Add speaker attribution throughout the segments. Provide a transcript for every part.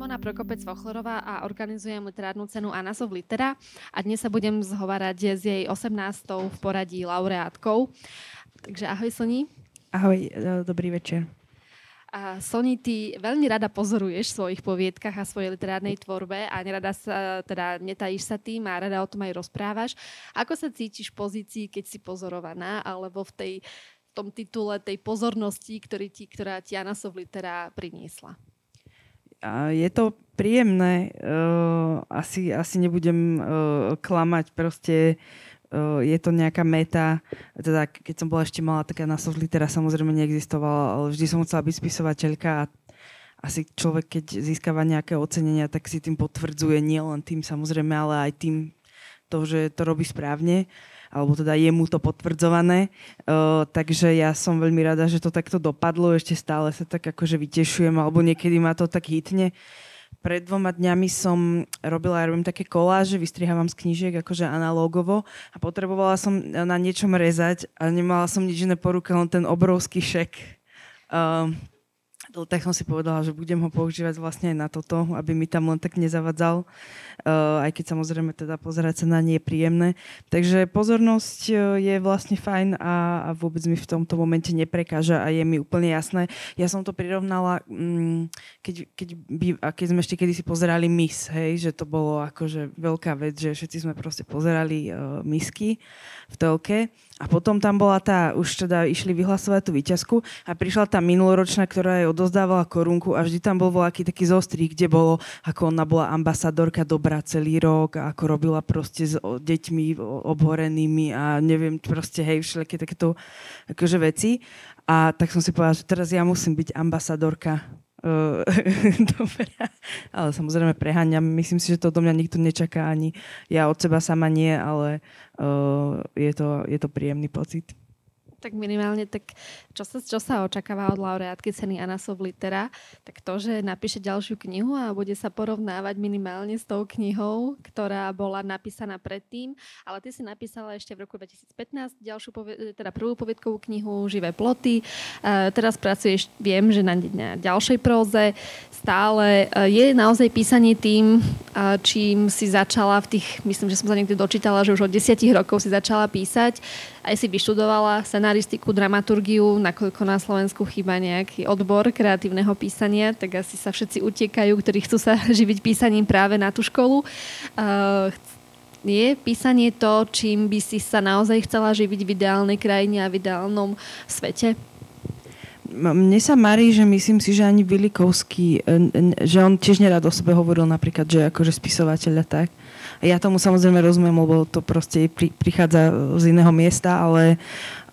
Speaker 1: Simona Prokopec Vochlerová a organizujem literárnu cenu Anasov Litera a dnes sa budem zhovárať s jej 18. v poradí laureátkou. Takže ahoj Soni.
Speaker 2: Ahoj, e, dobrý večer.
Speaker 1: A Soni, ty veľmi rada pozoruješ v svojich poviedkach a svojej literárnej tvorbe a nerada sa, teda netajíš sa tým a rada o tom aj rozprávaš. Ako sa cítiš v pozícii, keď si pozorovaná, alebo v tej v tom titule tej pozornosti, ktorý ti, ktorá ti Anasov Litera priniesla?
Speaker 2: Je to príjemné, uh, asi, asi nebudem uh, klamať, proste uh, je to nejaká meta, teda keď som bola ešte malá, taká na litera samozrejme neexistovala, ale vždy som chcela byť spisovateľka a asi človek, keď získava nejaké ocenenia, tak si tým potvrdzuje nielen tým samozrejme, ale aj tým to, že to robí správne alebo teda je mu to potvrdzované. Uh, takže ja som veľmi rada, že to takto dopadlo, ešte stále sa tak akože vytešujem, alebo niekedy ma to tak hitne. Pred dvoma dňami som robila, ja robím také koláže, vystrihávam z knížiek akože analógovo a potrebovala som na niečom rezať a nemala som nič iné po ruke, len ten obrovský šek. Uh, tak som si povedala, že budem ho používať vlastne aj na toto, aby mi tam len tak nezavadzal, uh, aj keď samozrejme teda pozerať sa na nie je príjemné. Takže pozornosť uh, je vlastne fajn a, a vôbec mi v tomto momente neprekáža a je mi úplne jasné. Ja som to prirovnala, um, keď, keď, by, a keď sme ešte kedysi pozerali mis, hej, že to bolo akože veľká vec, že všetci sme proste pozerali uh, misky v telke a potom tam bola tá, už teda išli vyhlasovať tú výťazku a prišla tá minuloročná, ktorá jej odozdávala korunku a vždy tam bol voľaký taký zostrý, kde bolo, ako ona bola ambasadorka dobrá celý rok a ako robila proste s deťmi obhorenými a neviem, proste hej, všelijaké takéto akože veci. A tak som si povedala, že teraz ja musím byť ambasadorka Uh, dobre. Ale samozrejme preháňam. Myslím si, že to do mňa nikto nečaká ani ja od seba sama nie, ale uh, je, to, je to príjemný pocit
Speaker 1: tak minimálne, tak čo sa, čo sa očakáva od laureátky ceny Anasov Litera, tak to, že napíše ďalšiu knihu a bude sa porovnávať minimálne s tou knihou, ktorá bola napísaná predtým, ale ty si napísala ešte v roku 2015 ďalšiu, teda prvú poviedkovú knihu Živé ploty. Uh, teraz pracuješ, viem, že na, na ďalšej próze stále. Uh, je naozaj písanie tým, uh, čím si začala v tých, myslím, že som sa niekde dočítala, že už od desiatich rokov si začala písať aj si vyštudovala scenaristiku, dramaturgiu, nakoľko na Slovensku chýba nejaký odbor kreatívneho písania, tak asi sa všetci utekajú, ktorí chcú sa živiť písaním práve na tú školu. Uh, je písanie to, čím by si sa naozaj chcela živiť v ideálnej krajine a v ideálnom svete?
Speaker 2: Mne sa marí, že myslím si, že ani Vilikovský, že on tiež nerad o sebe hovoril napríklad, že akože spisovateľ a tak. Ja tomu samozrejme rozumiem, lebo to proste pri, prichádza z iného miesta, ale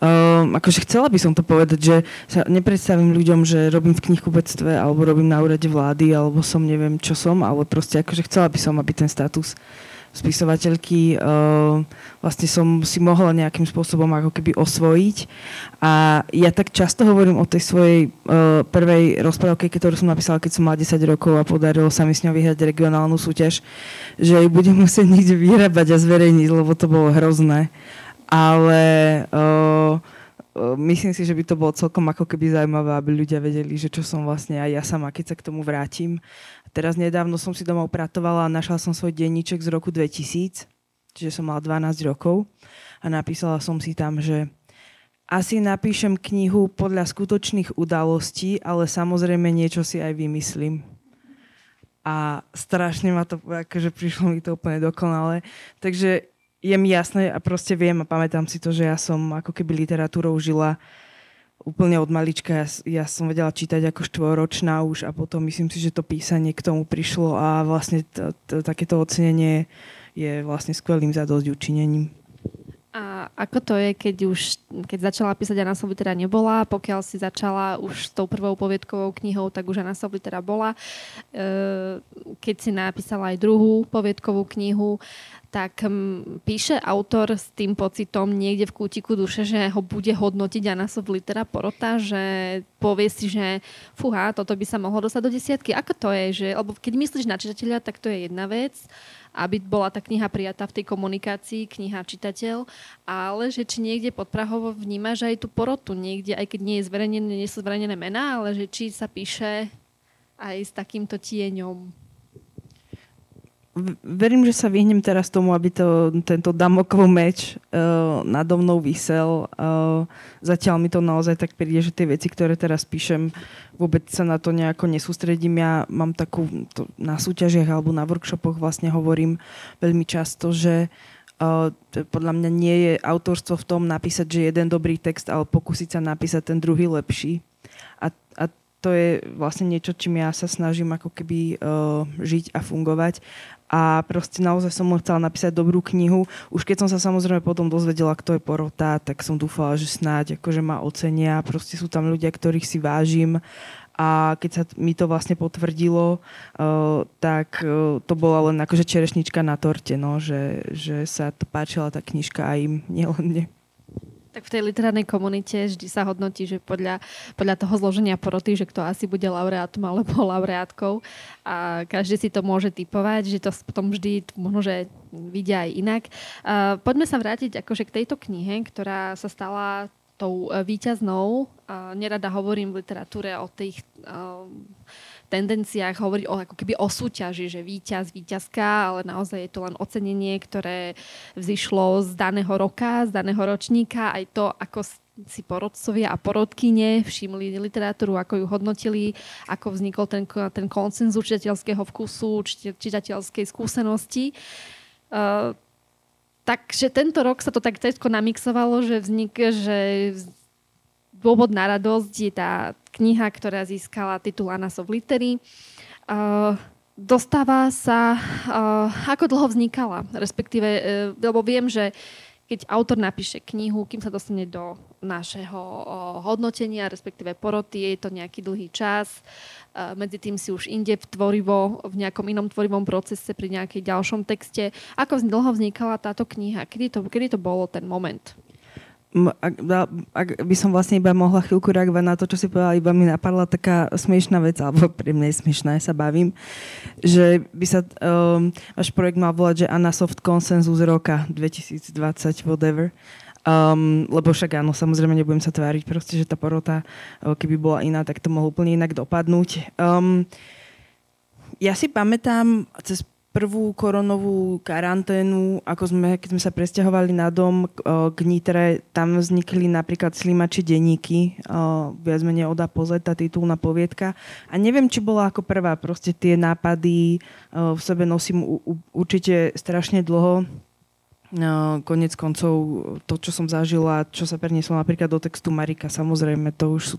Speaker 2: um, akože chcela by som to povedať, že sa nepredstavím ľuďom, že robím v knihkupectve alebo robím na úrade vlády alebo som neviem čo som, ale proste akože chcela by som, aby ten status spisovateľky uh, vlastne som si mohla nejakým spôsobom ako keby osvojiť. A ja tak často hovorím o tej svojej uh, prvej rozprávke, ktorú som napísala, keď som mala 10 rokov a podarilo sa mi s ňou vyhrať regionálnu súťaž, že ju budem musieť niekde vyrábať a zverejniť, lebo to bolo hrozné. Ale uh, myslím si, že by to bolo celkom ako keby zaujímavé, aby ľudia vedeli, že čo som vlastne aj ja sama, keď sa k tomu vrátim. Teraz nedávno som si doma upratovala a našla som svoj denníček z roku 2000, čiže som mala 12 rokov a napísala som si tam, že asi napíšem knihu podľa skutočných udalostí, ale samozrejme niečo si aj vymyslím. A strašne ma to, akože prišlo mi to úplne dokonale. Takže je mi jasné a proste viem a pamätám si to, že ja som ako keby literatúrou žila úplne od malička. Ja, ja som vedela čítať ako štvoročná už a potom myslím si, že to písanie k tomu prišlo a vlastne t- t- takéto ocenenie je vlastne skvelým zadosť učinením.
Speaker 1: A ako to je, keď už keď začala písať Anna Solitera nebola, pokiaľ si začala už s tou prvou poviedkovou knihou, tak už Anna Solitera bola. E, keď si napísala aj druhú poviedkovú knihu, tak píše autor s tým pocitom niekde v kútiku duše, že ho bude hodnotiť Anasov litera porota, že povie si, že fuha, toto by sa mohlo dostať do desiatky. Ako to je? Že, lebo keď myslíš na čitateľa, tak to je jedna vec, aby bola tá kniha prijatá v tej komunikácii, kniha čitateľ, ale že či niekde podprahovo vnímaš aj tú porotu niekde, aj keď nie je zverejnené, nie sú zverejnené mená, ale že či sa píše aj s takýmto tieňom?
Speaker 2: Verím, že sa vyhnem teraz tomu, aby to, tento damoklov meč uh, nado mnou vysel. Uh, zatiaľ mi to naozaj tak príde, že tie veci, ktoré teraz píšem, vôbec sa na to nejako nesústredím. Ja mám takú, to, na súťažiach alebo na workshopoch vlastne hovorím veľmi často, že Uh, podľa mňa nie je autorstvo v tom napísať, že jeden dobrý text, ale pokúsiť sa napísať ten druhý lepší. A, a to je vlastne niečo, čím ja sa snažím ako keby uh, žiť a fungovať a proste naozaj som len chcela napísať dobrú knihu. Už keď som sa samozrejme potom dozvedela, kto je porota, tak som dúfala, že snáď akože ma ocenia. Proste sú tam ľudia, ktorých si vážim a keď sa mi to vlastne potvrdilo, uh, tak uh, to bola len akože čerešnička na torte, no, že, že sa páčila tá knižka aj im, nielen mne.
Speaker 1: Tak v tej literárnej komunite vždy sa hodnotí, že podľa, podľa toho zloženia poroty, že kto asi bude laureátom alebo laureátkou a každý si to môže typovať, že to potom vždy možno, že vidia aj inak. Uh, poďme sa vrátiť akože k tejto knihe, ktorá sa stala tou e, víťaznou. Uh, nerada hovorím v literatúre o tých uh, tendenciách hovoriť o, ako keby o súťaži, že víťaz, víťazka, ale naozaj je to len ocenenie, ktoré vzýšlo z daného roka, z daného ročníka, aj to, ako si porodcovia a porodkyne všimli literatúru, ako ju hodnotili, ako vznikol ten, ten konsenzus čitateľského vkusu, čitateľskej skúsenosti. Uh, takže tento rok sa to tak namixovalo, že vznik, že dôvod na radosť je tá kniha, ktorá získala titul Anasov litery. Uh, dostáva sa, uh, ako dlho vznikala, respektíve, uh, lebo viem, že keď autor napíše knihu, kým sa dostane do našeho hodnotenia, respektíve poroty, je to nejaký dlhý čas. Medzi tým si už inde v tvorivo, v nejakom inom tvorivom procese pri nejakej ďalšom texte. Ako dlho vznikala táto kniha? Kedy to, kedy to bolo ten moment?
Speaker 2: Ak, ak by som vlastne iba mohla chvíľku reagovať na to, čo si povedala, iba mi napadla taká smiešná vec, alebo pre mňa je smiešná, ja sa bavím, že by sa um, váš projekt mal volať, že Anna Soft Consensus roka 2020, whatever. Um, lebo však áno, samozrejme nebudem sa tváriť, proste, že tá porota, keby bola iná, tak to mohlo úplne inak dopadnúť. Um, ja si pamätám cez prvú koronovú karanténu, ako sme, keď sme sa presťahovali na dom k Nitre, tam vznikli napríklad slimači denníky, viac menej od Apozet, tá titulná poviedka. A neviem, či bola ako prvá, proste tie nápady v sebe nosím určite strašne dlho. Konec koncov to, čo som zažila, čo sa prenieslo napríklad do textu Marika, samozrejme, to už sú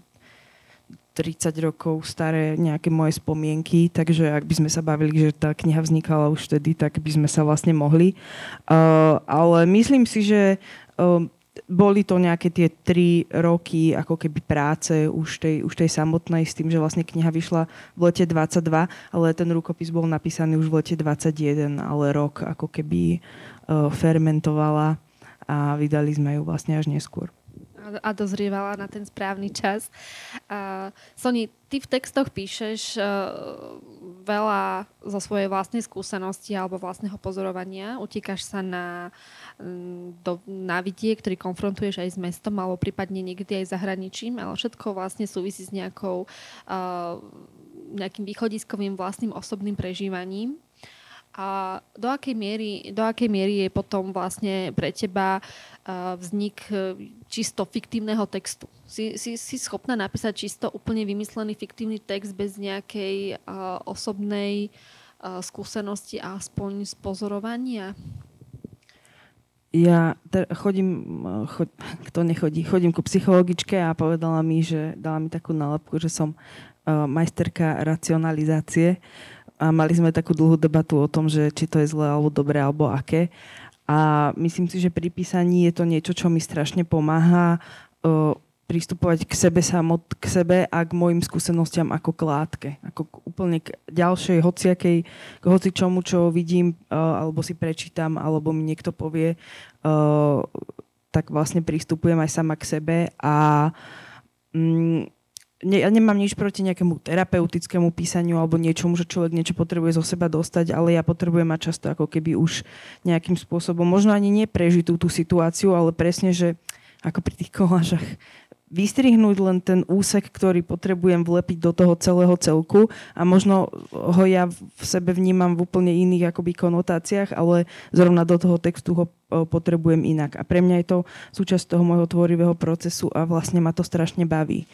Speaker 2: 30 rokov staré nejaké moje spomienky, takže ak by sme sa bavili, že tá kniha vznikala už vtedy, tak by sme sa vlastne mohli. Uh, ale myslím si, že uh, boli to nejaké tie tri roky ako keby práce už tej, už tej samotnej s tým, že vlastne kniha vyšla v lete 22, ale ten rukopis bol napísaný už v lete 21, ale rok ako keby uh, fermentovala a vydali sme ju vlastne až neskôr
Speaker 1: a dozrievala na ten správny čas. Uh, Soni, ty v textoch píšeš uh, veľa zo svojej vlastnej skúsenosti alebo vlastného pozorovania. Utíkaš sa na, um, do, na vidie, ktorý konfrontuješ aj s mestom, alebo prípadne niekedy aj zahraničím, ale všetko vlastne súvisí s nejakou, uh, nejakým východiskovým vlastným osobným prežívaním. A do akej miery, do akej miery je potom vlastne pre teba uh, vznik uh, čisto fiktívneho textu? Si, si, si schopná napísať čisto úplne vymyslený fiktívny text bez nejakej uh, osobnej skúsenosti aspoň z pozorovania?
Speaker 2: Ja chodím, chod, kto nechodí, chodím ku psychologičke a povedala mi, že dala mi takú nálepku, že som uh, majsterka racionalizácie. Uh, a mali sme takú dlhú debatu o tom, že či to je zlé alebo dobré alebo aké. A myslím si, že pri písaní je to niečo, čo mi strašne pomáha uh, pristupovať k sebe samot, k sebe a k mojim skúsenostiam ako k látke. Ako k úplne k ďalšej, hociakej, k hoci čomu, čo vidím, uh, alebo si prečítam, alebo mi niekto povie, uh, tak vlastne pristupujem aj sama k sebe a mm, ne, ja nemám nič proti nejakému terapeutickému písaniu alebo niečomu, že človek niečo potrebuje zo seba dostať, ale ja potrebujem mať často ako keby už nejakým spôsobom, možno ani neprežitú tú situáciu, ale presne, že ako pri tých kolážach vystrihnúť len ten úsek, ktorý potrebujem vlepiť do toho celého celku a možno ho ja v sebe vnímam v úplne iných akoby konotáciách, ale zrovna do toho textu ho potrebujem inak. A pre mňa je to súčasť toho môjho tvorivého procesu a vlastne ma to strašne baví,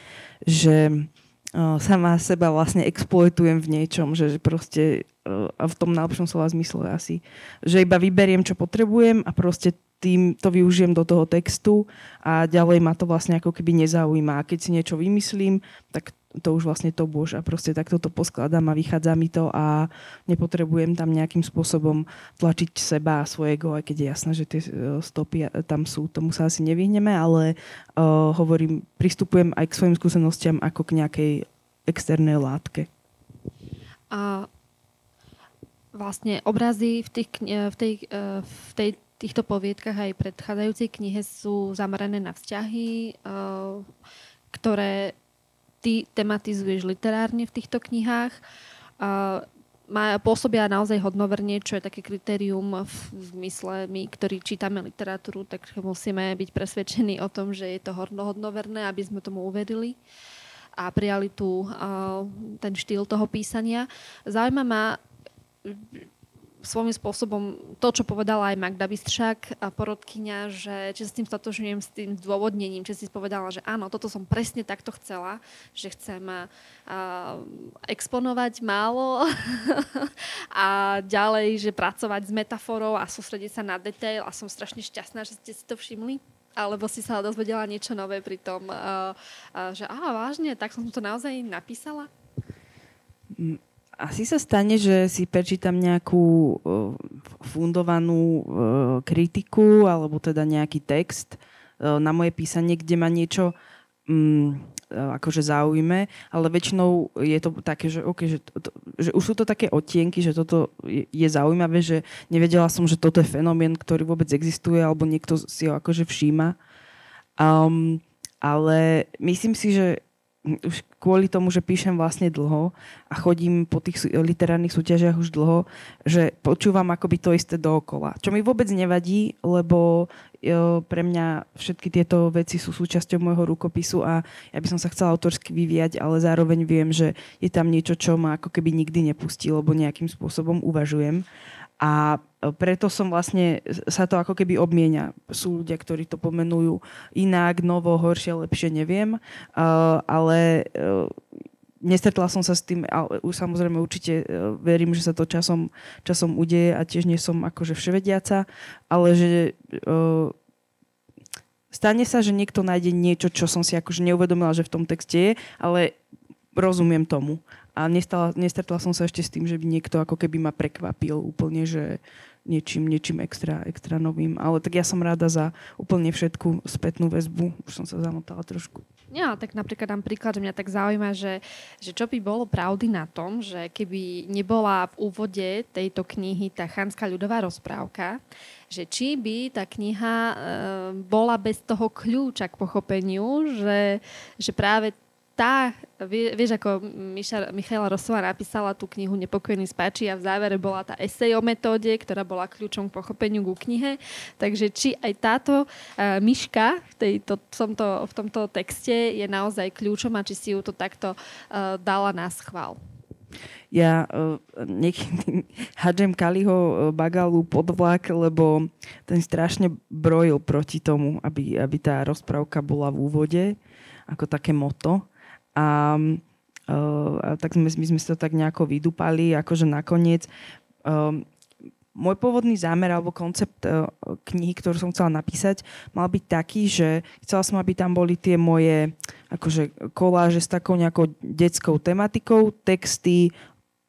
Speaker 2: že sama seba vlastne exploitujem v niečom, že, proste a v tom najlepšom slova zmysle asi, že iba vyberiem, čo potrebujem a proste tým to využijem do toho textu a ďalej ma to vlastne ako keby nezaujíma. A keď si niečo vymyslím, tak to už vlastne to bož a proste takto to poskladám a vychádza mi to a nepotrebujem tam nejakým spôsobom tlačiť seba a svoje ego, aj keď je jasné, že tie e, stopy tam sú, tomu sa asi nevyhneme, ale uh, hovorím, pristupujem aj k svojim skúsenostiam ako k nejakej externej látke.
Speaker 1: A vlastne obrazy v, tých, v, tej, e, v tej týchto poviedkach aj predchádzajúcej knihe sú zamerané na vzťahy, eh, ktoré ty tematizuješ literárne v týchto knihách. Eh, má, pôsobia naozaj hodnoverne, čo je také kritérium v zmysle my, ktorí čítame literatúru, tak musíme byť presvedčení o tom, že je to hodnoverné, aby sme tomu uverili a prijali tu uh, ten štýl toho písania. Zaujíma ma, svojím spôsobom to, čo povedala aj Magda Bystřák, porodkyňa, že či sa s tým statožňujem s tým dôvodnením, či si povedala, že áno, toto som presne takto chcela, že chcem uh, exponovať málo a ďalej, že pracovať s metaforou a sústrediť sa na detail a som strašne šťastná, že ste si to všimli alebo si sa dozvedela niečo nové pri tom, uh, uh, že aha, vážne, tak som to naozaj napísala?
Speaker 2: Asi sa stane, že si prečítam nejakú uh, fundovanú uh, kritiku alebo teda nejaký text uh, na moje písanie, kde ma niečo um, akože zaujme, ale väčšinou je to také, že, okay, že, to, že už sú to také otienky, že toto je, je zaujímavé, že nevedela som, že toto je fenomén, ktorý vôbec existuje, alebo niekto si ho akože všíma. Um, ale myslím si, že už kvôli tomu, že píšem vlastne dlho a chodím po tých literárnych súťažiach už dlho, že počúvam akoby to isté dookola. Čo mi vôbec nevadí, lebo jo, pre mňa všetky tieto veci sú súčasťou môjho rukopisu a ja by som sa chcela autorsky vyvíjať, ale zároveň viem, že je tam niečo, čo ma ako keby nikdy nepustí, lebo nejakým spôsobom uvažujem. A preto som vlastne, sa to ako keby obmienia. Sú ľudia, ktorí to pomenujú inak, novo, horšie, lepšie, neviem. Uh, ale uh, nestretla som sa s tým, ale už samozrejme určite uh, verím, že sa to časom, časom udeje a tiež nie som akože vševediaca, ale že stane sa, že niekto nájde niečo, čo som si akože neuvedomila, že v tom texte je, ale rozumiem tomu a nestala, nestretla som sa ešte s tým, že by niekto ako keby ma prekvapil úplne, že niečím, niečím extra, extra novým. Ale tak ja som rada za úplne všetku spätnú väzbu. Už som sa zamotala trošku.
Speaker 1: Ja, tak napríklad dám príklad, že mňa tak zaujíma, že, že čo by bolo pravdy na tom, že keby nebola v úvode tejto knihy tá chanská ľudová rozprávka, že či by tá kniha e, bola bez toho kľúča k pochopeniu, že, že práve tá, vieš, ako Miša, Michaela Rosová napísala tú knihu Nepokojný spáči a v závere bola tá esej o metóde, ktorá bola kľúčom k pochopeniu ku knihe. Takže či aj táto uh, Miška v, tejto, v, tomto, v tomto texte je naozaj kľúčom a či si ju to takto uh, dala na schvál.
Speaker 2: Ja uh, niekedy hadžem Kaliho Bagalu pod vlak, lebo ten strašne brojil proti tomu, aby, aby tá rozprávka bola v úvode ako také moto. A, uh, tak sme, my sme si to tak nejako vydupali, akože nakoniec um, môj pôvodný zámer alebo koncept uh, knihy, ktorú som chcela napísať, mal byť taký, že chcela som, aby tam boli tie moje akože koláže s takou nejakou detskou tematikou, texty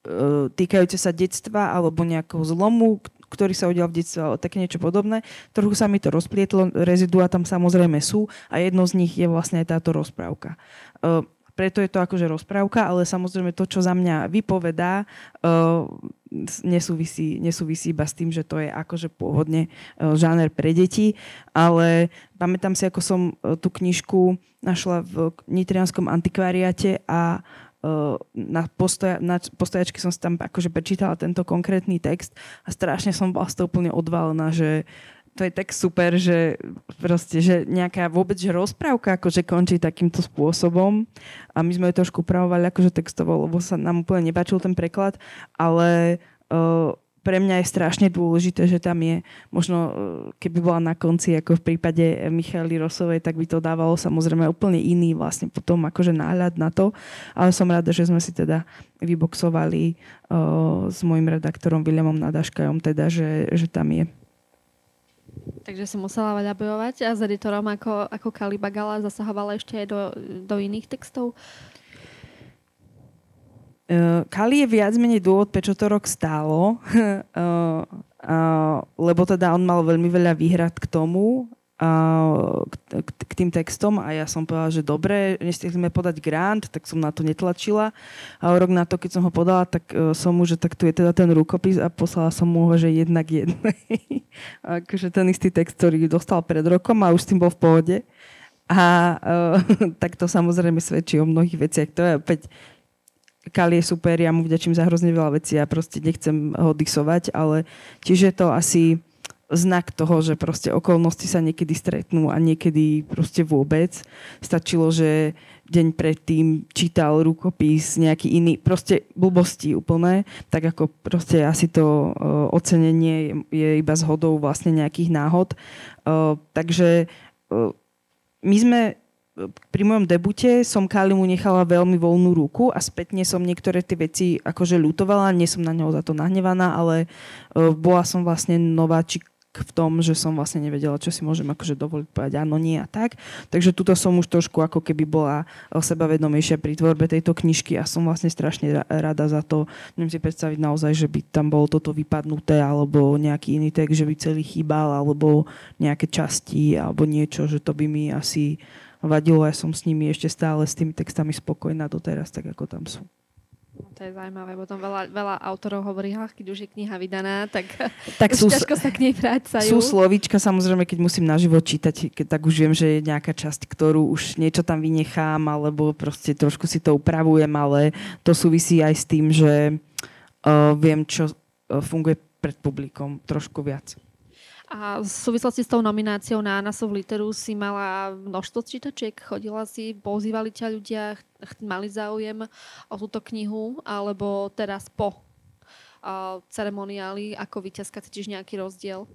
Speaker 2: uh, týkajúce sa detstva alebo nejakého zlomu, ktorý sa udial v detstve, ale také niečo podobné. Trochu sa mi to rozplietlo, rezidua tam samozrejme sú a jedno z nich je vlastne aj táto rozprávka. Uh, preto je to akože rozprávka, ale samozrejme to, čo za mňa vypovedá, uh, nesúvisí, nesúvisí iba s tým, že to je akože pôvodne uh, žáner pre deti, ale pamätám si, ako som uh, tú knižku našla v Nitrianskom antikvariate a na, postoja, na postojačky som si tam akože prečítala tento konkrétny text a strašne som bola z toho úplne odvalená, že to je tak super, že proste, že nejaká vôbec že rozprávka akože končí takýmto spôsobom a my sme ju trošku upravovali akože textovo, lebo sa nám úplne nepáčil ten preklad, ale uh, pre mňa je strašne dôležité, že tam je, možno uh, keby bola na konci, ako v prípade Michaly Rosovej, tak by to dávalo samozrejme úplne iný vlastne potom akože náhľad na to, ale som rada, že sme si teda vyboxovali uh, s môjim redaktorom Williamom Nadaškajom, teda, že, že tam je.
Speaker 1: Takže si musela veľa bojovať a s editorom ako, ako Kalibagala zasahovala ešte aj do, do iných textov?
Speaker 2: Uh, Kali je viac menej dôvod, prečo to rok stálo, uh, uh, lebo teda on mal veľmi veľa výhrad k tomu, uh, k, k tým textom a ja som povedala, že dobre, nestihli sme podať grant, tak som na to netlačila a rok na to, keď som ho podala, tak uh, som mu, že tak tu je teda ten rukopis a poslala som mu ho, že jednak jednej. akože ten istý text, ktorý dostal pred rokom a už s tým bol v pohode. A uh, tak to samozrejme svedčí o mnohých veciach. To je opäť Kali je super, ja mu vďačím za hrozne veľa vecí, ja proste nechcem ho disovať, ale tiež je to asi znak toho, že proste okolnosti sa niekedy stretnú a niekedy proste vôbec. Stačilo, že deň predtým čítal rukopis nejaký iný, proste blbosti úplné, tak ako proste asi to uh, ocenenie je iba zhodou vlastne nejakých náhod. Uh, takže uh, my sme pri mojom debute som Kalimu nechala veľmi voľnú ruku a spätne som niektoré tie veci akože ľutovala, nie som na neho za to nahnevaná, ale bola som vlastne nováčik v tom, že som vlastne nevedela, čo si môžem akože dovoliť povedať áno, nie a tak. Takže tuto som už trošku ako keby bola sebavedomejšia pri tvorbe tejto knižky a som vlastne strašne rada za to. Neviem si predstaviť naozaj, že by tam bolo toto vypadnuté alebo nejaký iný text, že by celý chýbal alebo nejaké časti alebo niečo, že to by mi asi vadilo. Ja som s nimi ešte stále s tými textami spokojná doteraz, tak ako tam sú.
Speaker 1: To je zaujímavé, potom veľa, veľa autorov hovorí, keď už je kniha vydaná, tak,
Speaker 2: tak
Speaker 1: sú, ťažko sa k nej vrácajú.
Speaker 2: Sú slovíčka, samozrejme, keď musím naživo čítať, keď, tak už viem, že je nejaká časť, ktorú už niečo tam vynechám, alebo proste trošku si to upravujem, ale to súvisí aj s tým, že uh, viem, čo uh, funguje pred publikom trošku viac.
Speaker 1: A v súvislosti s tou nomináciou na Anasov literu si mala množstvo čítačiek, chodila si, pozývali ťa ľudia, mali záujem o túto knihu, alebo teraz po uh, ceremoniáli ako víťazka cítiš nejaký rozdiel?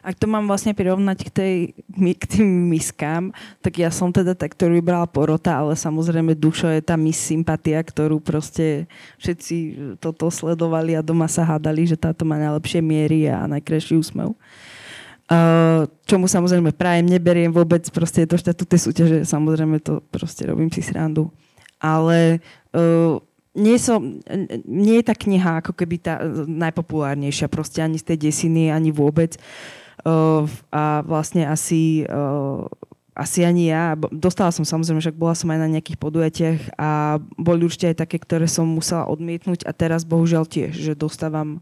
Speaker 2: Ak to mám vlastne prirovnať k, tej, k tým miskám, tak ja som teda tak, ktorú vybrala porota, ale samozrejme dušo je tá mis sympatia, ktorú proste všetci toto sledovali a doma sa hádali, že táto má najlepšie miery a najkrajší úsmev. Uh, čomu samozrejme prajem, neberiem vôbec, proste je to štatút súťaže, samozrejme to proste robím si srandu. Ale uh, nie, som, nie je tá kniha ako keby tá najpopulárnejšia, proste ani z tej desiny, ani vôbec. Uh, a vlastne asi, uh, asi ani ja. Dostala som samozrejme, že bola som aj na nejakých podujatiach a boli určite aj také, ktoré som musela odmietnúť a teraz bohužiaľ tiež, že dostávam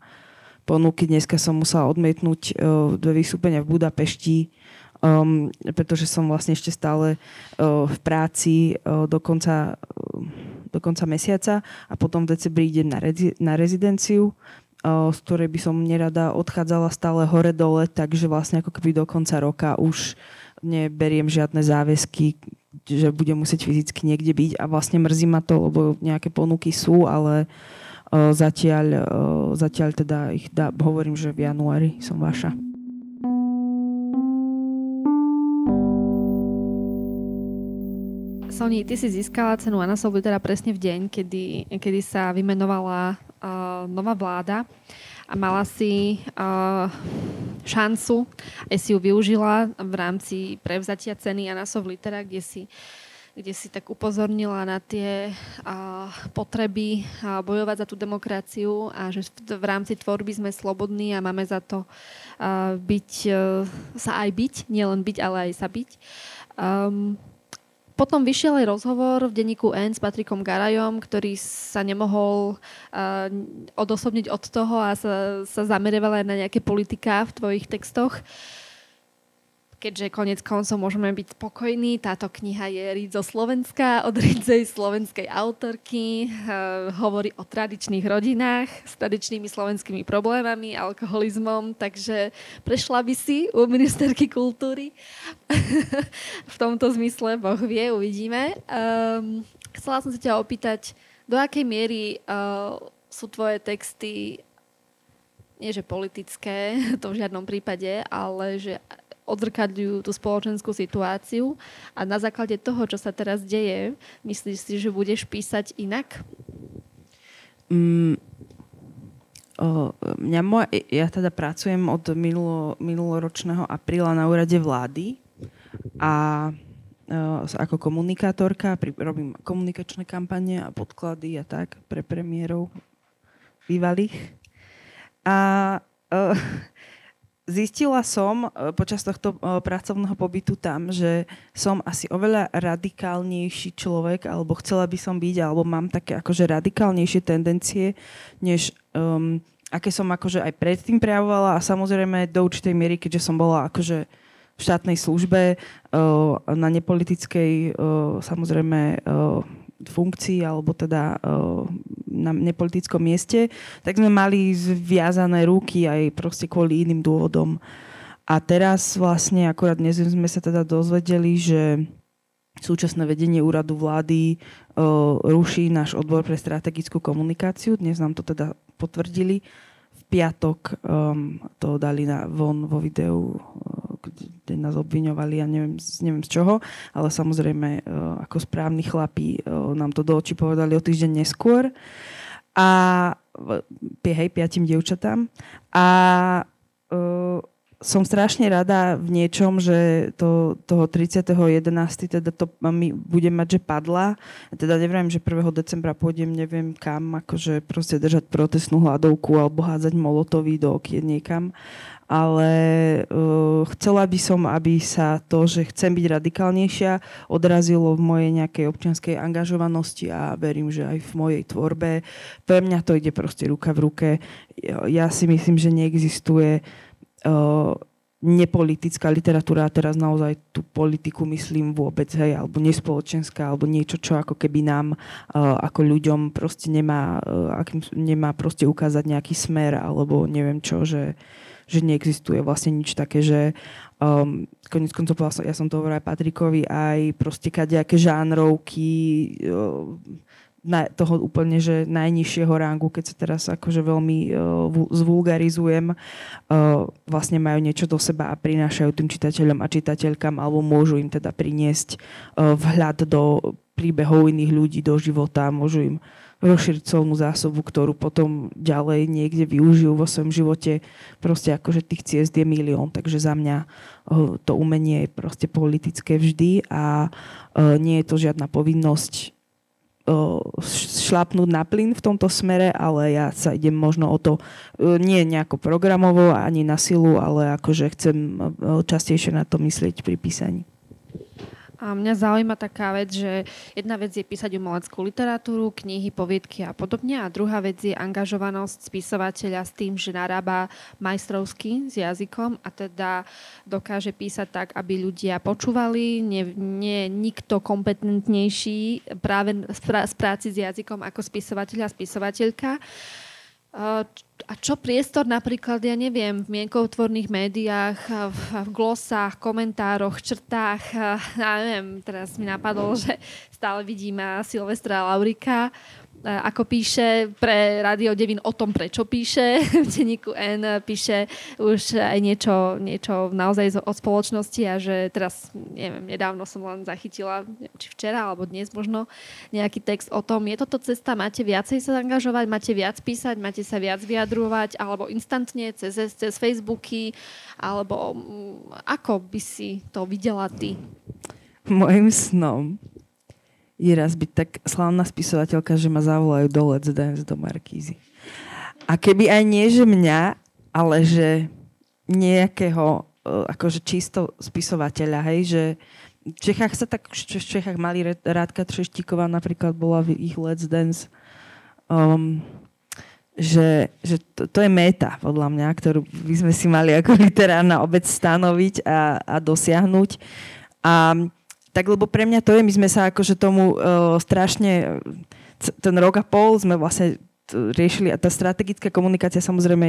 Speaker 2: ponuky. Dneska som musela odmietnúť uh, dve vystúpenia v Budapešti, um, pretože som vlastne ešte stále uh, v práci uh, dokonca uh, do konca mesiaca a potom v decembri idem na, rezi- na rezidenciu, z ktorej by som nerada odchádzala stále hore-dole, takže vlastne ako keby do konca roka už neberiem žiadne záväzky, že budem musieť fyzicky niekde byť a vlastne mrzí ma to, lebo nejaké ponuky sú, ale zatiaľ, zatiaľ teda ich dá, hovorím, že v januári som vaša.
Speaker 1: Soni, ty si získala cenu Anna teda presne v deň, kedy, kedy sa vymenovala uh, nová vláda a mala si uh, šancu, aj si ju využila v rámci prevzatia ceny Anna Litera, kde si kde si tak upozornila na tie uh, potreby uh, bojovať za tú demokraciu a že v, v rámci tvorby sme slobodní a máme za to uh, byť, uh, sa aj byť, nielen byť, ale aj sa byť. Um, potom vyšiel aj rozhovor v denníku N s Patrikom Garajom, ktorý sa nemohol uh, odosobniť od toho a sa, sa zamerieval aj na nejaké politika v tvojich textoch. Keďže konec koncov môžeme byť spokojní. Táto kniha je Ridzo Slovenska od Ridzej slovenskej autorky. Uh, hovorí o tradičných rodinách s tradičnými slovenskými problémami, alkoholizmom, takže prešla by si u ministerky kultúry. v tomto zmysle, Boh vie, uvidíme. Um, chcela som sa ťa opýtať, do akej miery uh, sú tvoje texty nie že politické, to v žiadnom prípade, ale že odzrkadľujú tú spoločenskú situáciu a na základe toho, čo sa teraz deje, myslíš si, že budeš písať inak?
Speaker 2: Mm, o, mňa moja, ja teda pracujem od minulo, minuloročného apríla na úrade vlády a ako komunikátorka pri, robím komunikačné kampane a podklady a tak pre premiérov bývalých. A o, zistila som e, počas tohto e, pracovného pobytu tam, že som asi oveľa radikálnejší človek, alebo chcela by som byť, alebo mám také akože radikálnejšie tendencie, než um, aké som akože aj predtým prejavovala. A samozrejme do určitej miery, keďže som bola akože v štátnej službe, uh, na nepolitickej, samozrejme funkcii alebo teda na nepolitickom mieste, tak sme mali zviazané ruky aj proste kvôli iným dôvodom. A teraz vlastne akorát dnes sme sa teda dozvedeli, že súčasné vedenie úradu vlády uh, ruší náš odbor pre strategickú komunikáciu. Dnes nám to teda potvrdili. V piatok um, to dali na, von vo videu kde nás obviňovali, ja neviem, neviem z čoho, ale samozrejme uh, ako správni chlapí uh, nám to do očí povedali o týždeň neskôr. A hej, piatim dievčatám. A uh, som strašne rada v niečom, že to, toho 30.11. teda to my budem mať, že padla. Teda neviem, že 1. decembra pôjdem neviem kam, akože proste držať protestnú hladovku alebo hádzať molotový do okien niekam ale uh, chcela by som, aby sa to, že chcem byť radikálnejšia, odrazilo v mojej nejakej občianskej angažovanosti a verím, že aj v mojej tvorbe. Pre mňa to ide proste ruka v ruke. Ja si myslím, že neexistuje uh, nepolitická literatúra a teraz naozaj tú politiku myslím vôbec, hej, alebo nespoločenská, alebo niečo, čo ako keby nám uh, ako ľuďom proste nemá, uh, akým, nemá proste ukázať nejaký smer, alebo neviem čo, že že neexistuje vlastne nič také, že um, konec koncov ja som to hovorila aj Patrikovi, aj proste kadejaké žánrovky, uh, na, toho úplne, že najnižšieho rangu, keď sa teraz akože veľmi uh, zvulgarizujem, uh, vlastne majú niečo do seba a prinášajú tým čitateľom a čitateľkám alebo môžu im teda priniesť uh, vhľad do príbehov iných ľudí, do života, môžu im rozšíriť celú zásobu, ktorú potom ďalej niekde využijú vo svojom živote. Proste akože tých ciest je milión, takže za mňa uh, to umenie je proste politické vždy a uh, nie je to žiadna povinnosť uh, šlapnúť na plyn v tomto smere, ale ja sa idem možno o to nie nejako programovo ani na silu, ale akože chcem častejšie na to myslieť pri písaní.
Speaker 1: A mňa zaujíma taká vec, že jedna vec je písať umeleckú literatúru, knihy, poviedky a podobne a druhá vec je angažovanosť spisovateľa s tým, že narába majstrovsky s jazykom a teda dokáže písať tak, aby ľudia počúvali, nie, nie nikto kompetentnejší práve z práci s jazykom ako spisovateľ a spisovateľka. A čo priestor napríklad, ja neviem, v mienkotvorných médiách, v, v glosách, komentároch, črtách, ja neviem, teraz mi napadlo, že stále vidím Silvestra Laurika, ako píše pre Radio Devin o tom, prečo píše. V denníku N píše už aj niečo, niečo naozaj o spoločnosti a že teraz, neviem, nedávno som len zachytila, či včera alebo dnes možno, nejaký text o tom, je toto cesta, máte viacej sa angažovať, máte viac písať, máte sa viac vyjadrovať, alebo instantne cez, cez Facebooky, alebo mm, ako by si to videla ty?
Speaker 2: Mojím snom je raz byť tak slavná spisovateľka, že ma zavolajú do Let's Dance do Markízy. A keby aj nie, že mňa, ale že nejakého e, akože čisto spisovateľa, hej, že v Čechách sa tak, v Čechách mali Rádka Treštíková napríklad bola v ich Let's Dance. Um, že, že to, to je meta, podľa mňa, ktorú by sme si mali ako literárna obec stanoviť a, a dosiahnuť. A tak lebo pre mňa to je, my sme sa akože tomu uh, strašne, ten rok a pol sme vlastne riešili a tá strategická komunikácia samozrejme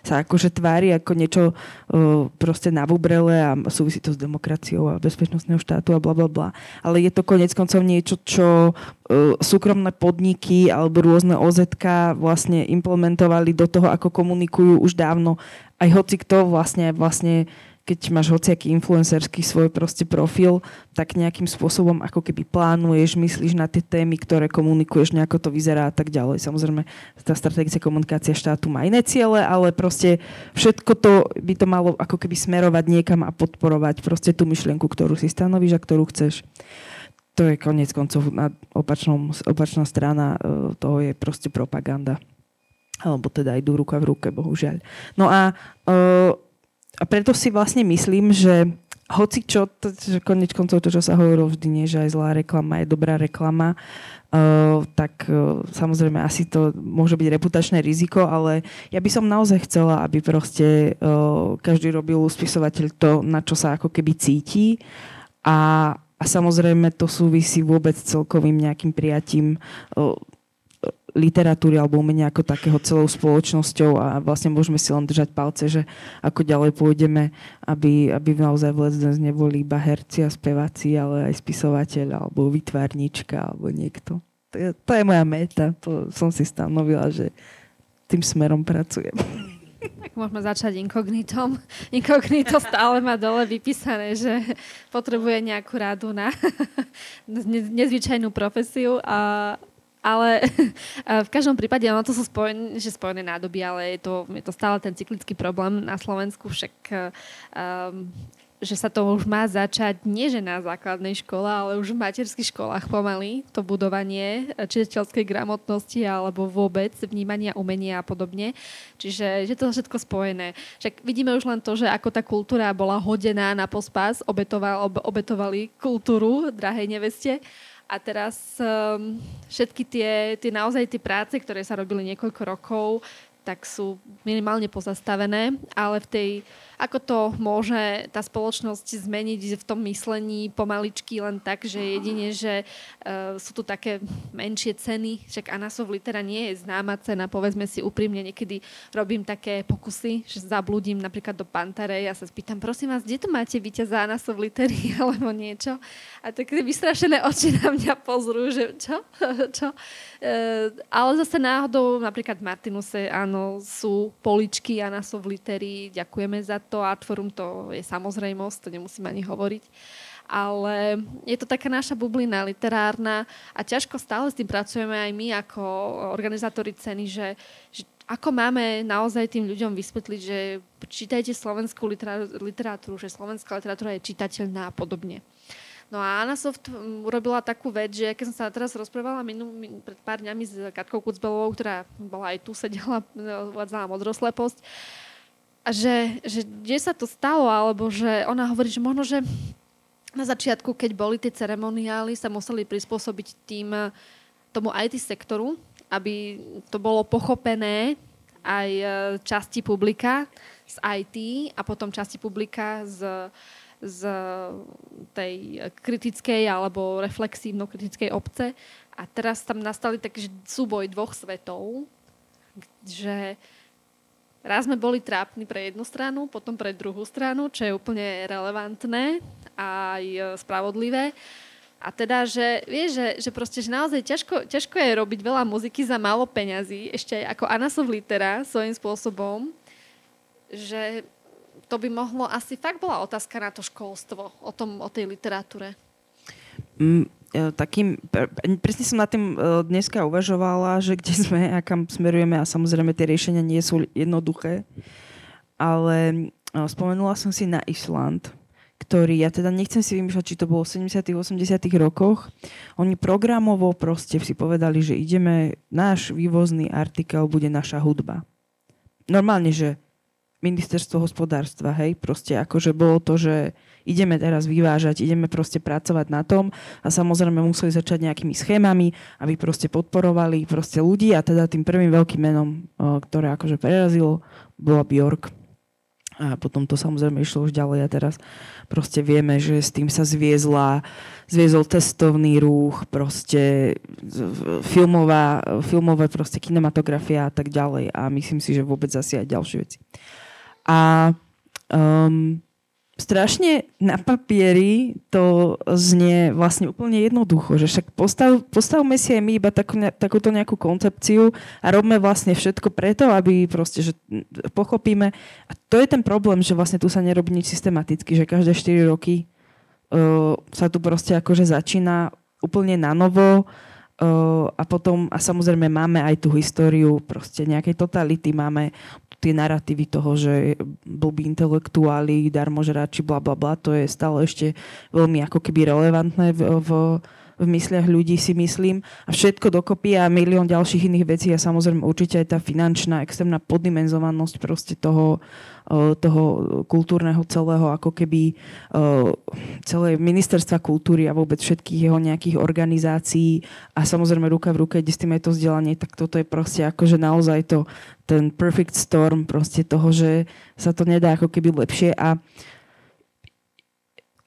Speaker 2: sa akože tvári ako niečo uh, proste nabubrele a súvisí to s demokraciou a bezpečnostného štátu a bla bla bla. Ale je to konec koncov niečo, čo uh, súkromné podniky alebo rôzne OZK vlastne implementovali do toho, ako komunikujú už dávno. Aj hoci kto vlastne, vlastne keď máš hociaký influencerský svoj proste profil, tak nejakým spôsobom ako keby plánuješ, myslíš na tie témy, ktoré komunikuješ, nejako to vyzerá a tak ďalej. Samozrejme, tá strategická komunikácia štátu má iné ciele, ale proste všetko to by to malo ako keby smerovať niekam a podporovať proste tú myšlienku, ktorú si stanovíš a ktorú chceš. To je konec koncov na opačnom, opačná strana e, toho je proste propaganda. Alebo teda idú ruka v ruke, bohužiaľ. No a uh, a preto si vlastne myslím, že hoci čo, to, že konec koncov to, čo sa hovorilo vždy, nie, že aj zlá reklama je dobrá reklama, uh, tak uh, samozrejme asi to môže byť reputačné riziko, ale ja by som naozaj chcela, aby proste uh, každý robil spisovateľ to, na čo sa ako keby cíti. A, a samozrejme to súvisí vôbec celkovým nejakým prijatím uh, literatúry alebo umenia ako takého celou spoločnosťou a vlastne môžeme si len držať palce, že ako ďalej pôjdeme, aby, aby naozaj v Let's neboli iba herci a speváci, ale aj spisovateľ alebo vytvárnička alebo niekto. To je, to je moja meta, to som si stanovila, že tým smerom pracujem.
Speaker 1: Tak môžeme začať inkognitom. Inkognito stále má dole vypísané, že potrebuje nejakú radu na nezvyčajnú profesiu a ale v každom prípade, ono to sú spojené, že spojené nádoby, ale je to, je to stále ten cyklický problém na Slovensku, však um, že sa to už má začať nie že na základnej škole, ale už v materských školách pomaly, to budovanie čitateľskej gramotnosti alebo vôbec vnímania umenia a podobne. Čiže je to všetko spojené. Však vidíme už len to, že ako tá kultúra bola hodená na pospas, obetoval, ob, obetovali kultúru drahej neveste a teraz um, všetky tie, tie naozaj tie práce, ktoré sa robili niekoľko rokov, tak sú minimálne pozastavené, ale v tej ako to môže tá spoločnosť zmeniť v tom myslení pomaličky len tak, že jedine, že uh, sú tu také menšie ceny, však Anasov litera nie je známa cena, povedzme si úprimne, niekedy robím také pokusy, že zablúdim napríklad do Pantarej a sa spýtam, prosím vás, kde to máte víťaza Anasov litery alebo niečo? A také vystrašené oči na mňa pozrú, že čo? čo? Uh, ale zase náhodou napríklad Martinuse, áno, sú poličky Anasov litery, ďakujeme za to Artforum to je samozrejmosť, to nemusím ani hovoriť. Ale je to taká naša bublina literárna a ťažko stále s tým pracujeme aj my ako organizátori ceny, že, že ako máme naozaj tým ľuďom vysvetliť, že čítajte slovenskú literatúru, že slovenská literatúra je čitateľná a podobne. No a Anasoft urobila takú vec, že keď som sa teraz rozprávala minú, min, pred pár dňami s Katkou Kucbelovou, ktorá bola aj tu, sedela, uvádzala modrosleposť, a že, že kde sa to stalo, alebo že ona hovorí, že možno, že na začiatku, keď boli tie ceremoniály, sa museli prispôsobiť tým tomu IT sektoru, aby to bolo pochopené aj e, časti publika z IT a potom časti publika z, z tej kritickej alebo reflexívno-kritickej obce. A teraz tam nastali taký súboj dvoch svetov, že raz sme boli trápni pre jednu stranu, potom pre druhú stranu, čo je úplne relevantné a aj e, spravodlivé. A teda, že vieš, že, že proste, že naozaj ťažko, ťažko je robiť veľa muziky za málo peňazí, ešte aj ako Anasov litera svojím spôsobom, že to by mohlo, asi fakt bola otázka na to školstvo, o, tom, o tej literatúre.
Speaker 2: Mm, E, takým, presne som na tým e, dneska uvažovala, že kde sme a kam smerujeme a samozrejme tie riešenia nie sú jednoduché, ale e, spomenula som si na Island, ktorý, ja teda nechcem si vymýšľať, či to bolo v 70 80 rokoch, oni programovo proste si povedali, že ideme, náš vývozný artikel bude naša hudba. Normálne, že ministerstvo hospodárstva, hej, proste akože bolo to, že ideme teraz vyvážať, ideme proste pracovať na tom a samozrejme museli začať nejakými schémami, aby proste podporovali proste ľudí a teda tým prvým veľkým menom, ktoré akože prerazilo, bola Bjork. A potom to samozrejme išlo už ďalej a teraz proste vieme, že s tým sa zviezla, zviezol testovný rúch, proste filmová, filmové proste kinematografia a tak ďalej a myslím si, že vôbec asi aj ďalšie veci. A um, strašne na papieri to znie vlastne úplne jednoducho, že však postav, postavme si aj my iba takú, takúto nejakú koncepciu a robme vlastne všetko preto, aby proste, že pochopíme. A to je ten problém, že vlastne tu sa nerobí nič systematicky, že každé 4 roky uh, sa tu proste akože začína úplne na novo uh, a potom, a samozrejme máme aj tú históriu proste nejakej totality, máme tie narratívy toho, že blbí intelektuáli, darmožráči, bla bla bla, to je stále ešte veľmi ako keby relevantné v, v, v mysliach ľudí si myslím. A všetko dokopy a milión ďalších iných vecí a samozrejme určite aj tá finančná, extrémna poddimenzovanosť proste toho, toho kultúrneho celého, ako keby celé ministerstva kultúry a vôbec všetkých jeho nejakých organizácií a samozrejme ruka v ruke ide s tým aj to vzdelanie, tak toto je proste akože naozaj to, ten perfect storm proste toho, že sa to nedá ako keby lepšie a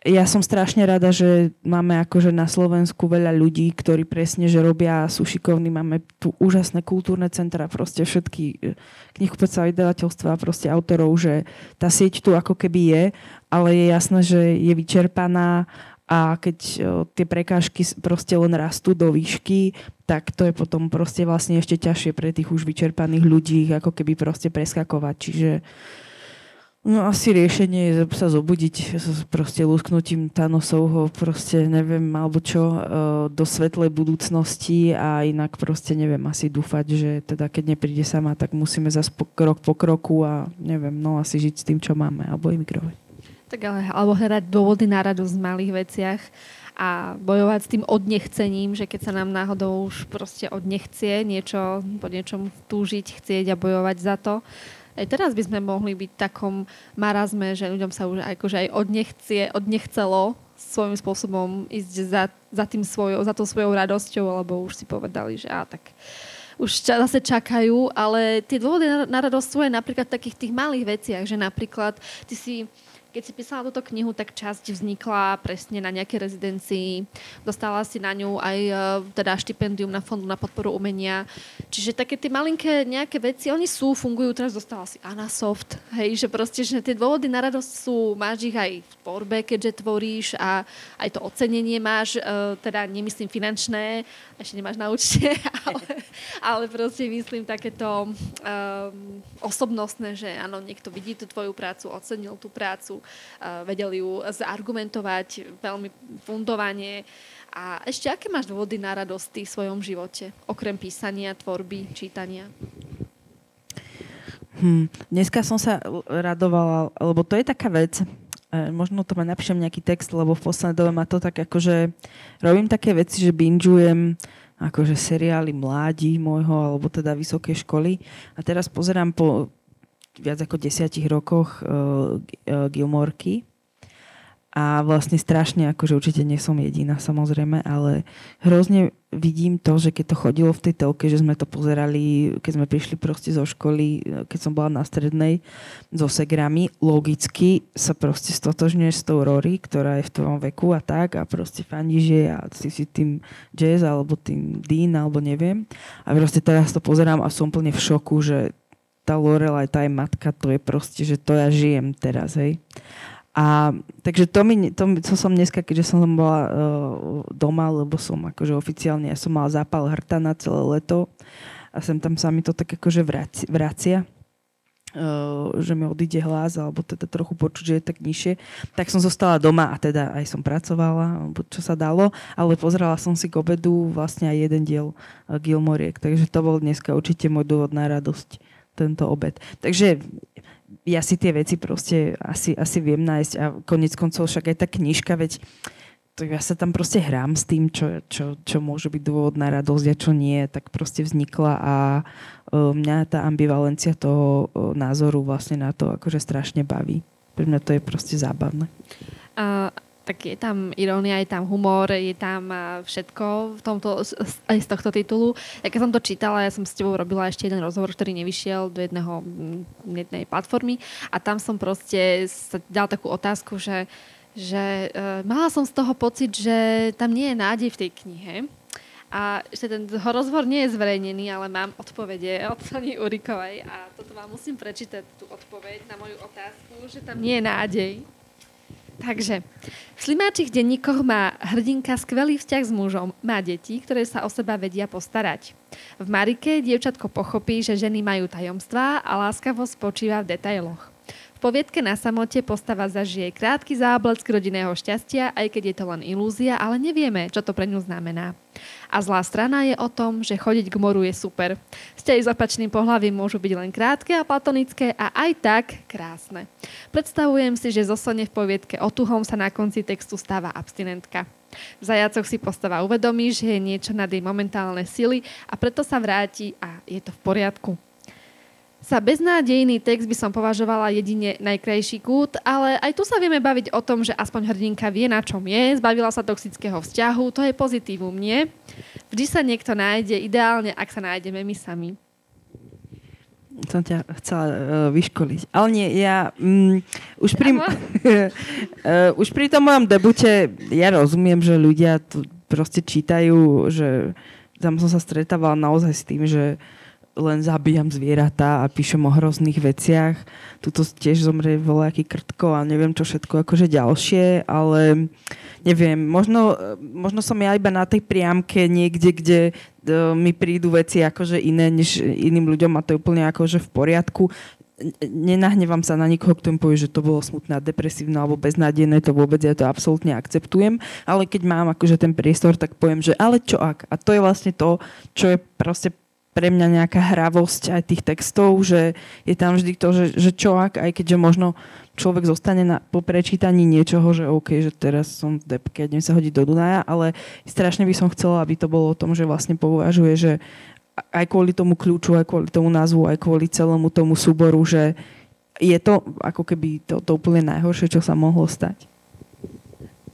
Speaker 2: ja som strašne rada, že máme akože na Slovensku veľa ľudí, ktorí presne, že robia, sú šikovní, máme tu úžasné kultúrne centra, proste všetky e, knihkupectva, vydavateľstva, proste autorov, že tá sieť tu ako keby je, ale je jasné, že je vyčerpaná a keď e, tie prekážky proste len rastú do výšky, tak to je potom proste vlastne ešte ťažšie pre tých už vyčerpaných ľudí, ako keby proste preskakovať. Čiže No asi riešenie je sa zobudiť proste lusknutím Thanosovho, proste neviem, alebo čo, e, do svetlej budúcnosti a inak proste neviem, asi dúfať, že teda keď nepríde sama, tak musíme zase po, krok po kroku a neviem, no asi žiť s tým, čo máme, alebo imigrovať.
Speaker 1: Tak ale, alebo hľadať dôvody na radosť v malých veciach a bojovať s tým odnechcením, že keď sa nám náhodou už proste odnechcie niečo, po niečom túžiť, chcieť a bojovať za to, aj teraz by sme mohli byť v takom marazme, že ľuďom sa už akože aj odnechcie, odnechcelo svojím spôsobom ísť za, za, tým svojou, za tou svojou radosťou, alebo už si povedali, že á, tak už ča, zase čakajú, ale tie dôvody na, na radosť sú aj napríklad v takých tých malých veciach, že napríklad ty si keď si písala túto knihu, tak časť vznikla presne na nejakej rezidencii. Dostala si na ňu aj e, teda štipendium na Fondu na podporu umenia. Čiže také tie malinké nejaké veci, oni sú, fungujú. Teraz dostala si Anasoft. Hej, že proste, že tie dôvody na radosť sú, máš ich aj v tvorbe, keďže tvoríš a aj to ocenenie máš, e, teda nemyslím finančné, ešte nemáš na účte, ale, ale proste myslím takéto um, osobnostné, že áno, niekto vidí tú tvoju prácu, ocenil tú prácu vedeli ju zargumentovať veľmi fundovanie. A ešte aké máš dôvody na radosť v svojom živote, okrem písania, tvorby, čítania?
Speaker 2: Hmm. Dneska som sa radovala, lebo to je taká vec, e, možno to ma napíšem nejaký text, lebo v poslednej dobe ma to tak akože robím také veci, že binžujem akože seriály mládi môjho, alebo teda vysokej školy a teraz pozerám po viac ako desiatich rokoch uh, Gilmorky. A vlastne strašne, akože určite nie som jediná samozrejme, ale hrozne vidím to, že keď to chodilo v tej telke, že sme to pozerali, keď sme prišli proste zo školy, keď som bola na strednej, so segrami, logicky sa proste stotožňuješ s tou Rory, ktorá je v tvojom veku a tak a proste fandíš a si si tým jazz alebo tým Dean alebo neviem. A proste teraz to pozerám a som úplne v šoku, že tá Lorelai, tá je matka, to je proste, že to ja žijem teraz, hej. A takže to, mi, to, to som dneska, keďže som bola uh, doma, lebo som akože oficiálne, ja som mala zápal hrta na celé leto a sem tam sa mi to tak akože vracia, vracia uh, že mi odíde hlas, alebo teda trochu počuť, že je tak nižšie, tak som zostala doma a teda aj som pracovala, čo sa dalo, ale pozerala som si k obedu vlastne aj jeden diel uh, Gilmoriek, takže to bol dneska určite môj dôvod na radosť tento obed. Takže ja si tie veci proste asi, asi viem nájsť a konec koncov však aj tá knižka, veď tak ja sa tam proste hrám s tým, čo, čo, čo môže byť dôvodná radosť a čo nie, tak proste vznikla a uh, mňa tá ambivalencia toho uh, názoru vlastne na to akože strašne baví. Pre mňa to je proste zábavné.
Speaker 1: Uh, tak je tam irónia, je tam humor, je tam všetko v tomto, aj z tohto titulu. Ja keď som to čítala, ja som s tebou robila ešte jeden rozhovor, ktorý nevyšiel do jedného, jednej platformy a tam som proste sa dal takú otázku, že že uh, mala som z toho pocit, že tam nie je nádej v tej knihe. A ešte ten rozhovor nie je zverejnený, ale mám odpovede od Sony Urikovej a toto vám musím prečítať, tú odpoveď na moju otázku, že tam nie je nádej. Takže, v slimáčich denníkoch má hrdinka skvelý vzťah s mužom. Má deti, ktoré sa o seba vedia postarať. V Marike dievčatko pochopí, že ženy majú tajomstvá a láskavosť spočíva v detailoch poviedke na samote postava zažije krátky záblesk rodinného šťastia, aj keď je to len ilúzia, ale nevieme, čo to pre ňu znamená. A zlá strana je o tom, že chodiť k moru je super. Vzťahy s opačným pohľavím môžu byť len krátke a platonické a aj tak krásne. Predstavujem si, že zosone v poviedke o tuhom sa na konci textu stáva abstinentka. V zajacoch si postava uvedomí, že je niečo nad jej momentálne sily a preto sa vráti a je to v poriadku. Za beznádejný text by som považovala jedine najkrajší kút, ale aj tu sa vieme baviť o tom, že aspoň hrdinka vie, na čom je, zbavila sa toxického vzťahu, to je pozitívum, nie? Vždy sa niekto nájde, ideálne, ak sa nájdeme my sami.
Speaker 2: Som ťa chcela uh, vyškoliť. Ale nie, ja um, už, pri, uh, už pri tom mojom debute ja rozumiem, že ľudia tu proste čítajú, že tam som sa stretávala naozaj s tým, že uh, len zabíjam zvieratá a píšem o hrozných veciach. Tuto tiež zomrie voľaký krtko a neviem čo všetko akože ďalšie, ale neviem, možno, možno som ja iba na tej priamke niekde, kde uh, mi prídu veci akože iné než iným ľuďom a to je úplne akože v poriadku nenahnevam sa na nikoho, kto mi povie, že to bolo smutné depresívne alebo beznádejné, to vôbec ja to absolútne akceptujem, ale keď mám akože ten priestor, tak poviem, že ale čo ak? A to je vlastne to, čo je proste pre mňa nejaká hravosť aj tých textov, že je tam vždy to, že, že čo ak, aj keďže možno človek zostane na, po prečítaní niečoho, že OK, že teraz som v depke, idem sa hodiť do Dunaja, ale strašne by som chcela, aby to bolo o tom, že vlastne považuje, že aj kvôli tomu kľúču, aj kvôli tomu názvu, aj kvôli celému tomu súboru, že je to ako keby to, to úplne najhoršie, čo sa mohlo stať.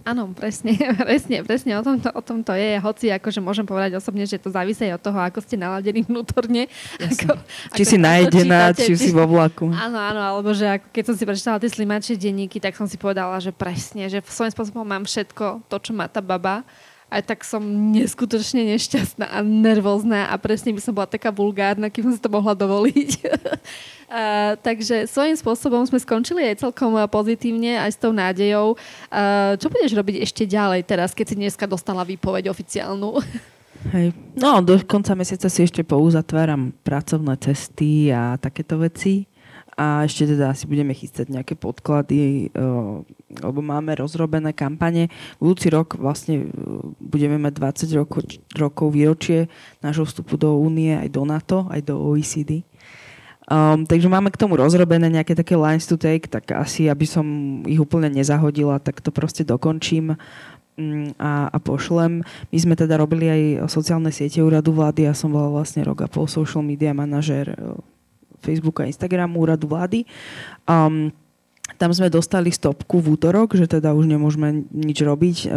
Speaker 1: Áno, presne, presne, presne o tom, to, o tom to je. Hoci akože môžem povedať osobne, že to závisí od toho, ako ste naladení vnútorne. Ako,
Speaker 2: či ako si najedená, či si vo vlaku.
Speaker 1: Áno, áno, alebo že ako keď som si prečítala tie slimačie denníky, tak som si povedala, že presne, že v svojím spôsobom mám všetko to, čo má tá baba aj tak som neskutočne nešťastná a nervózna a presne by som bola taká vulgárna, kým som si to mohla dovoliť. Uh, takže svojím spôsobom sme skončili aj celkom pozitívne, aj s tou nádejou. Uh, čo budeš robiť ešte ďalej teraz, keď si dneska dostala výpoveď oficiálnu?
Speaker 2: Hej. No, do konca mesiaca si ešte pouzatváram pracovné cesty a takéto veci. A ešte teda asi budeme chystať nejaké podklady, uh, lebo máme rozrobené kampane. Budúci rok vlastne budeme mať 20 rokov, rokov výročie nášho vstupu do únie, aj do NATO, aj do OECD. Um, takže máme k tomu rozrobené nejaké také lines to take, tak asi, aby som ich úplne nezahodila, tak to proste dokončím um, a, a pošlem. My sme teda robili aj sociálne siete úradu vlády, ja som bola vlastne rok a pol social media manažer uh, Facebooku a Instagramu úradu vlády. Um, tam sme dostali stopku v útorok, že teda už nemôžeme nič robiť.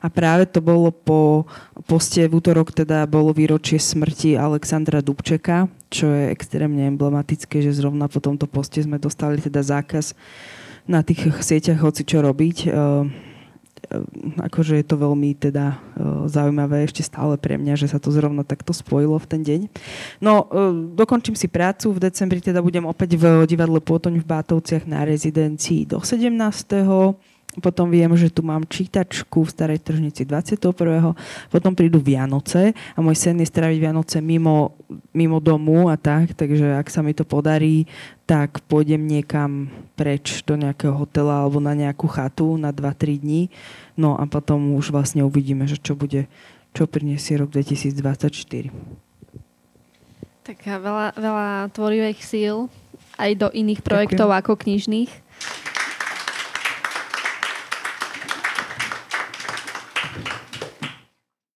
Speaker 2: A práve to bolo po poste v útorok, teda bolo výročie smrti Alexandra Dubčeka, čo je extrémne emblematické, že zrovna po tomto poste sme dostali teda zákaz na tých sieťach hoci čo robiť akože je to veľmi teda zaujímavé ešte stále pre mňa, že sa to zrovna takto spojilo v ten deň. No, dokončím si prácu, v decembri teda budem opäť v divadle Pôtoň v Bátovciach na rezidencii do 17 potom viem, že tu mám čítačku v Starej tržnici 21. Potom prídu Vianoce a môj sen je stráviť Vianoce mimo, mimo domu a tak, takže ak sa mi to podarí, tak pôjdem niekam preč do nejakého hotela alebo na nejakú chatu na 2-3 dní. No a potom už vlastne uvidíme, že čo bude, čo priniesie rok 2024.
Speaker 1: Tak veľa, veľa tvorivých síl aj do iných projektov Ďakujem. ako knižných.